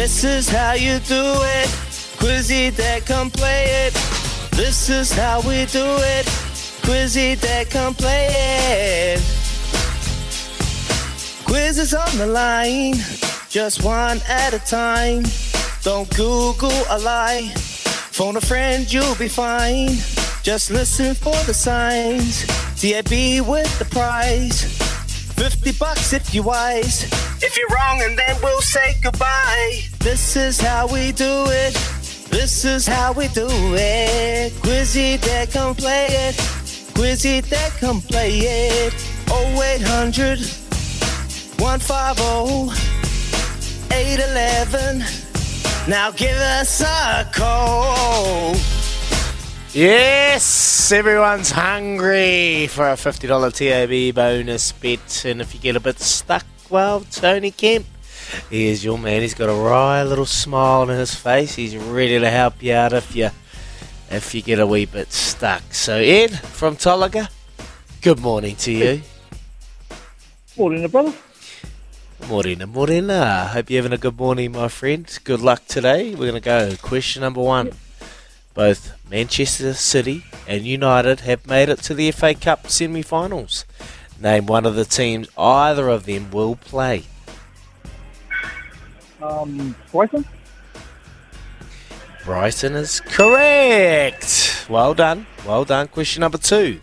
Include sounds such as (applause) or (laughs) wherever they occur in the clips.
This is how you do it. Quizzy Dagg, come play it. This is how we do it. Quizzy Dagg, come play it. Quiz is on the line, just one at a time. Don't Google a lie. Phone a friend, you'll be fine. Just listen for the signs. TAB with the prize. 50 bucks if you're wise. If you're wrong, and then we'll say goodbye. This is how we do it. This is how we do it. Quizzy Dagg, come play it. Quizzy Dagg, come play it. 0800 150 811. Now give us a call. Yes, everyone's hungry for a $50 TAB bonus bet. And if you get a bit stuck, well, Tony Kemp, He is your man. He's got a wry little smile on his face. He's ready to help you out if you if you get a wee bit stuck. So, Ed from Tolaga, good morning to you. Morning, brother. Morena, morena. Hope you're having a good morning, my friend. Good luck today. We're going to go question number one. Both Manchester City and United have made it to the FA Cup semi finals. Name one of the teams either of them will play. Um, Brighton. Brighton is correct. Well done. Well done. Question number two.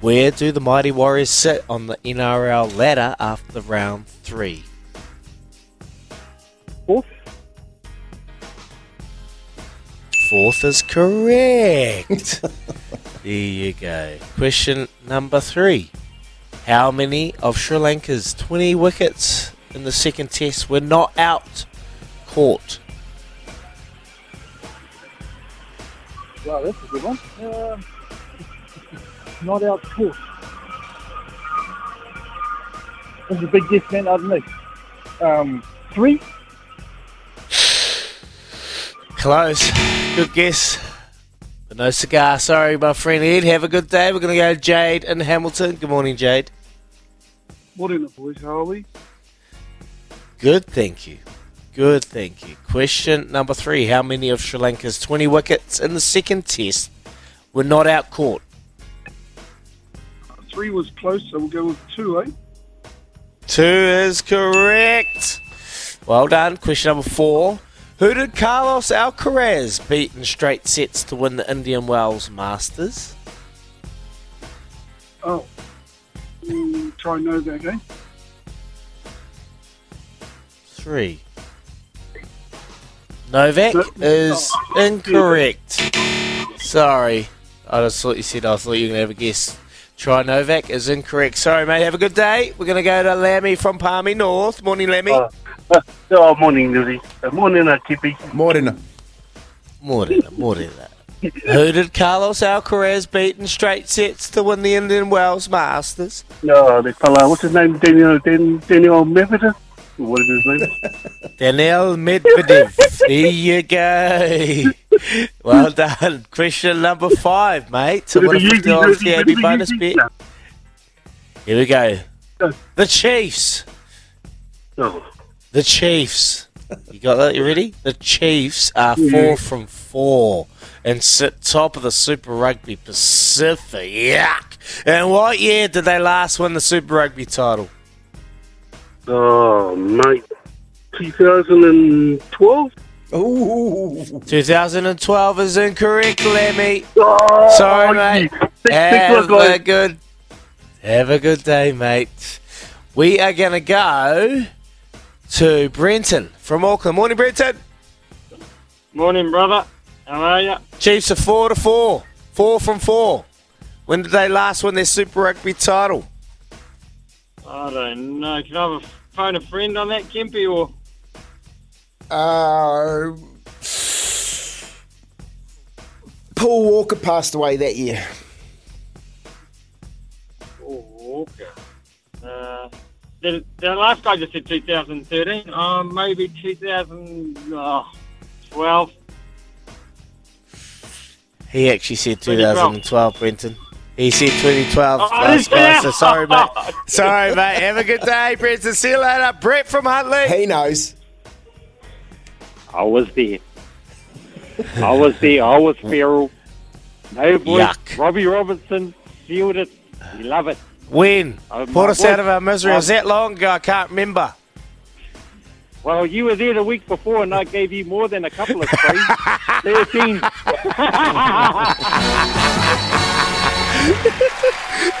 Where do the Mighty Warriors sit on the NRL ladder after round three? Fourth. Fourth is correct. (laughs) there you go. Question number three. How many of Sri Lanka's 20 wickets in the second test were not out caught? Wow, that's a good one. Um, not out caught. That's a big guess, man. I don't know. Um, three. Close. Good guess. But no cigar. Sorry, my friend Ed. Have a good day. We're going to go Jade and Hamilton. Good morning, Jade. Morning, boys. How are we? Good, thank you. Good, thank you. Question number three. How many of Sri Lanka's 20 wickets in the second test were not out caught? Three was close, so we'll go with two, eh? Two is correct. Well done. Question number four. Who did Carlos Alcaraz beat in straight sets to win the Indian Wells Masters? Oh. Try Novak, eh? Three. Novak is incorrect. Sorry. I just thought you said I thought you were going to have a guess. Try Novak is incorrect. Sorry, mate. Have a good day. We're going to go to Lammy from Palmy North. Morning, Lammy. Uh, uh, (laughs) oh, morning, Lily. Uh, morning, uh, Tippy. Morena. Morning, morning. (laughs) Who did Carlos Alcaraz beat in straight sets to win the Indian Wells Masters? No, the fella, what's his name? Daniel, Dan, Daniel Medvedev? What is his name? (laughs) Daniel Medvedev. there you go. (laughs) Well done. Question number five, mate. So what a Really easy, $50 really, TAB really bonus bet. Here we go. The Chiefs. No. The Chiefs. You got that? You ready? The Chiefs are four from four and sit top of the Super Rugby Pacific. Yuck. And what year did they last win the Super Rugby title? Oh, mate. 2012? Ooh. 2012 is incorrect, Lemmy. Oh, Sorry, mate. Have a good, have a good day, mate. We are going to go to Brenton from Auckland. Morning, Brenton. Morning, brother. How are you? Chiefs are four to four, four from four. When did they last win their Super Rugby title? I don't know. Can I have a phone a friend on that, Kempy, or Uh, Paul Walker passed away that year. oh, Walker? Uh, the, the last guy just said 2013. Uh, maybe 2012. He actually said 2012. 2012, Brenton. He said 2012 Oh, last guy, so sorry, mate. (laughs) Sorry, mate. Have a good day, Brenton. See you later. Brett from Huntly. He knows. I was there. I was there. I was feral. No boy. Yuck. Robbie Robertson sealed it. We love it. When? Oh, Put us boy. out of our misery. Was that long ago? I can't remember. Well, you were there the week before, and I gave you more than a couple of sprays. (laughs) Thirteen.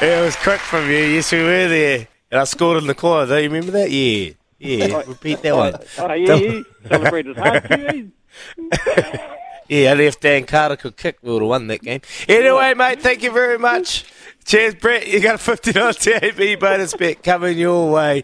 Yeah, (laughs) it was quick from you. Yes, we were there. And I scored in the corner. Do you remember that? Yeah. Yeah, oh, repeat that one. Oh, oh yeah, yeah. (laughs) Celebrate his heart. yeah. Yeah, only if Dan Carter could kick, we would have won that game. Anyway, mate, thank you very much. Cheers, Brett. You got a $50 TAB bonus bet coming your way.